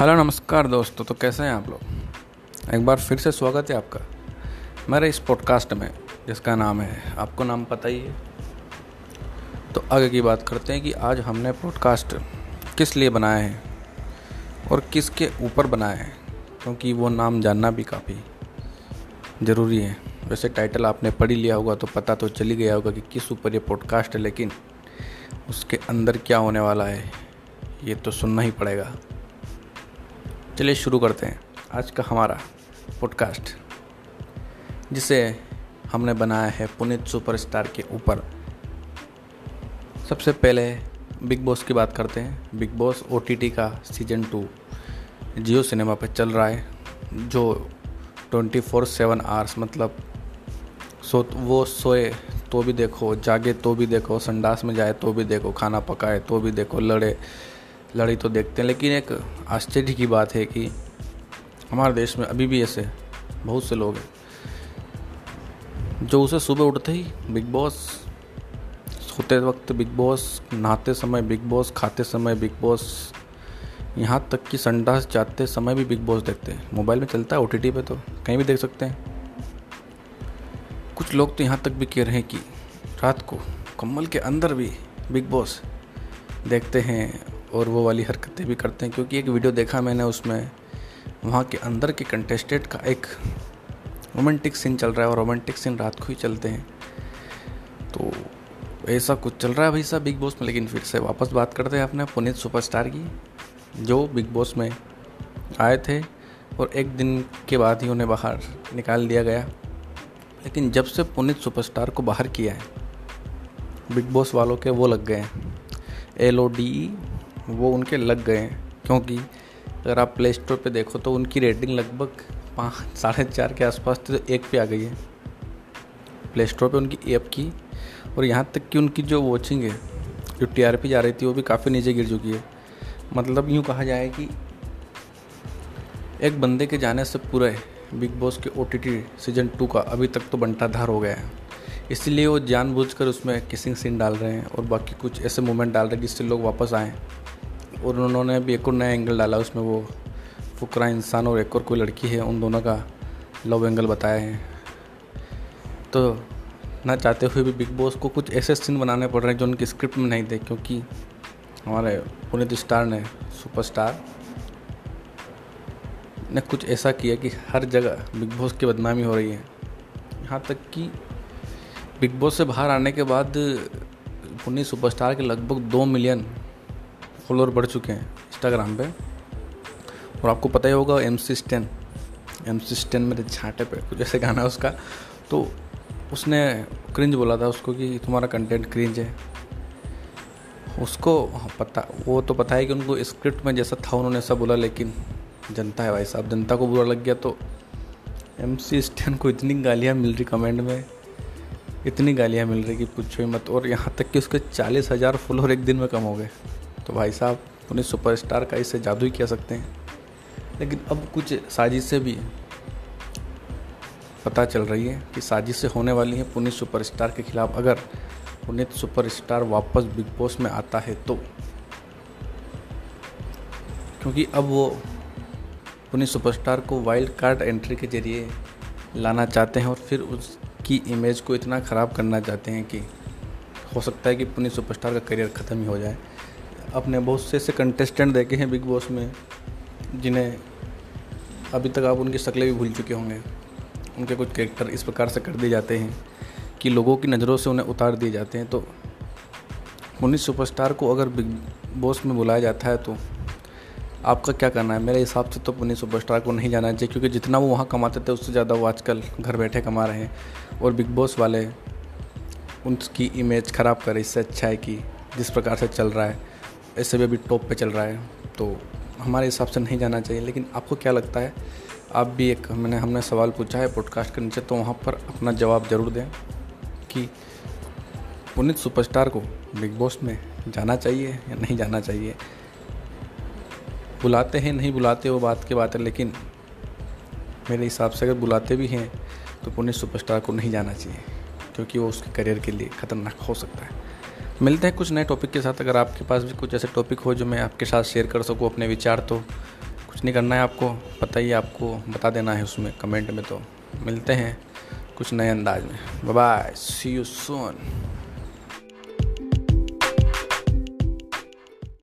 Hello, नमस्कार दोस्तों तो कैसे हैं आप लोग? एक बार फिर से स्वागत है आपका मेरे इस पॉडकास्ट में, जिसका नाम है, आपको नाम पता ही है। तो आगे की बात करते हैं कि आज हमने पॉडकास्ट किस लिए बनाए हैं और किसके ऊपर बनाए हैं, क्योंकि वो नाम जानना भी काफ़ी ज़रूरी है। वैसे टाइटल आपने पढ़ ही लिया होगा तो पता तो चली गया होगा कि किस ऊपर ये पॉडकास्ट है, लेकिन उसके अंदर क्या होने वाला है, ये तो सुनना ही पड़ेगा। चलिए शुरू करते हैं आज का हमारा पॉडकास्ट जिसे हमने बनाया है पुनीत सुपरस्टार के ऊपर। सबसे पहले बिग बॉस की बात करते हैं। बिग बॉस ओटीटी का सीज़न टू जियो सिनेमा पर चल रहा है, जो ट्वेंटी फोर सेवन आवर्स मतलब सो वो सोए तो भी देखो, जागे तो भी देखो, संडास में जाए तो भी देखो, खाना पकाए तो भी देखो, लड़े लड़ी तो देखते हैं, लेकिन एक आश्चर्य की बात है कि हमारे देश में अभी भी ऐसे बहुत से लोग हैं, जो उसे सुबह उठते ही बिग बॉस सोते वक्त, बिग बॉस नहाते समय, बिग बॉस खाते समय, बिग बॉस यहाँ तक कि संडास जाते समय भी बिग बॉस देखते हैं। मोबाइल में चलता है ओटीटी पे तो कहीं भी देख सकते हैं। कुछ लोग तो यहाँ तक भी कह रहे हैं कि रात को कम्बल के अंदर भी बिग बॉस देखते हैं और वो वाली हरकतें भी करते हैं, क्योंकि एक वीडियो देखा मैंने उसमें, वहाँ के अंदर के कंटेस्टेंट का एक रोमांटिक सीन चल रहा है और रोमांटिक सीन रात को ही चलते हैं। तो ऐसा कुछ चल रहा है भाई साहब बिग बॉस में, लेकिन फिर से वापस बात करते हैं अपने पुनीत सुपरस्टार की, जो बिग बॉस में आए थे और एक दिन के बाद ही उन्हें बाहर निकाल दिया गया। लेकिन जब से पुनीत सुपरस्टार को बाहर किया है बिग बॉस वालों के वो लग गए हैं। एल ओ डी वो उनके लग गए हैं। क्योंकि अगर आप प्ले स्टोर पर देखो तो उनकी रेटिंग लगभग पाँच, साढ़े चार के आसपास तो एक पे आ गई है। प्ले स्टोर पर उनकी ऐप की और यहाँ तक कि उनकी जो वॉचिंग है, जो टी आर पी जा रही थी, वो भी काफ़ी नीचे गिर चुकी है। मतलब यूँ कहा जाए कि एक बंदे के जाने से पूरे बिग बॉस के ओटीटी सीज़न टू का अभी तक तो बंटाधार हो गया है। इसलिए वो जानबूझकर उसमें किसिंग सीन डाल रहे हैं और बाकी कुछ ऐसे मोमेंट डाल रहे हैं जिससे लोग वापस आएँ। और उन्होंने अभी एक और नया एंगल डाला, उसमें वो फुकरा इंसान और एक और कोई लड़की है, उन दोनों का लव एंगल बताया है। तो ना चाहते हुए भी बिग बॉस को कुछ ऐसे सीन बनाने पड़ रहे हैं जो उनकी स्क्रिप्ट में नहीं थे, क्योंकि हमारे पुनीत स्टार ने सुपरस्टार ने कुछ ऐसा किया कि हर जगह बिग बॉस की बदनामी हो रही है। यहाँ तक कि बिग बॉस से बाहर आने के बाद पुनीत सुपरस्टार के लगभग दो मिलियन फॉलोअर बढ़ चुके हैं इंस्टाग्राम पे। और आपको पता ही होगा M C Stan M C Stan मेरे छाटे पे, कुछ ऐसे गाना है उसका। तो उसने क्रिंज बोला था उसको कि तुम्हारा कंटेंट क्रिंज है। उसको पता, वो तो पता है कि उनको स्क्रिप्ट में जैसा था उन्होंने ऐसा बोला, लेकिन जनता है भाई साहब, जनता को बुरा लग गया तो एम सी स्टेन को इतनी गालियाँ मिल रही कमेंट में, इतनी गालियाँ मिल रही कि पूछो ही मत। और यहाँ तक कि उसके चालीस हज़ार फॉलोअर एक दिन में कम हो गए। तो भाई साहब, उन्हें सुपरस्टार का इससे जादू ही कह सकते हैं। लेकिन अब कुछ साजिशें भी पता चल रही है कि साजिशें होने वाली हैं पुनीत सुपरस्टार के खिलाफ। अगर पुनीत सुपरस्टार वापस बिग बॉस में आता है तो। क्योंकि अब वो पुनीत सुपरस्टार को वाइल्ड कार्ड एंट्री के ज़रिए लाना चाहते हैं और फिर उसकी इमेज को इतना ख़राब करना चाहते हैं कि हो सकता है कि पुनीत सुपरस्टार का करियर ख़त्म ही हो जाए। अपने बहुत से ऐसे कंटेस्टेंट देखे हैं बिग बॉस में, जिन्हें अभी तक आप उनकी शक्लें भी भूल चुके होंगे। उनके कुछ कैरेक्टर इस प्रकार से कर दिए जाते हैं कि लोगों की नज़रों से उन्हें उतार दिए जाते हैं। तो पुनीत सुपरस्टार को अगर बिग बॉस में बुलाया जाता है तो आपका क्या करना है? मेरे हिसाब से तो पुनीत सुपरस्टार को नहीं जाना चाहिए, क्योंकि जितना वो वहाँ कमाते थे, उससे ज़्यादा वो आजकल घर बैठे कमा रहे हैं। और बिग बॉस वाले, उनकी इमेज ख़राब करे इससे अच्छा है कि जिस प्रकार से चल रहा है ऐसे भी अभी टॉप पे चल रहा है तो हमारे हिसाब से नहीं जाना चाहिए। लेकिन आपको क्या लगता है, आप भी एक, मैंने, हमने सवाल पूछा है पॉडकास्ट के नीचे तो वहाँ पर अपना जवाब ज़रूर दें कि पुनित सुपरस्टार को बिग बॉस में जाना चाहिए या नहीं जाना चाहिए। बुलाते हैं, नहीं बुलाते, वो बात की बात है, लेकिन मेरे हिसाब से अगर बुलाते भी हैं तो पुनित सुपरस्टार को नहीं जाना चाहिए, क्योंकि वो उसके करियर के लिए ख़तरनाक हो सकता है। मिलते हैं कुछ नए टॉपिक के साथ। अगर आपके पास भी कुछ ऐसे टॉपिक हो जो मैं आपके साथ शेयर कर सकूँ अपने विचार तो कुछ नहीं करना है आपको। पता ही आपको बता देना है उसमें कमेंट में तो मिलते हैं कुछ नए अंदाज में। Bye C you soon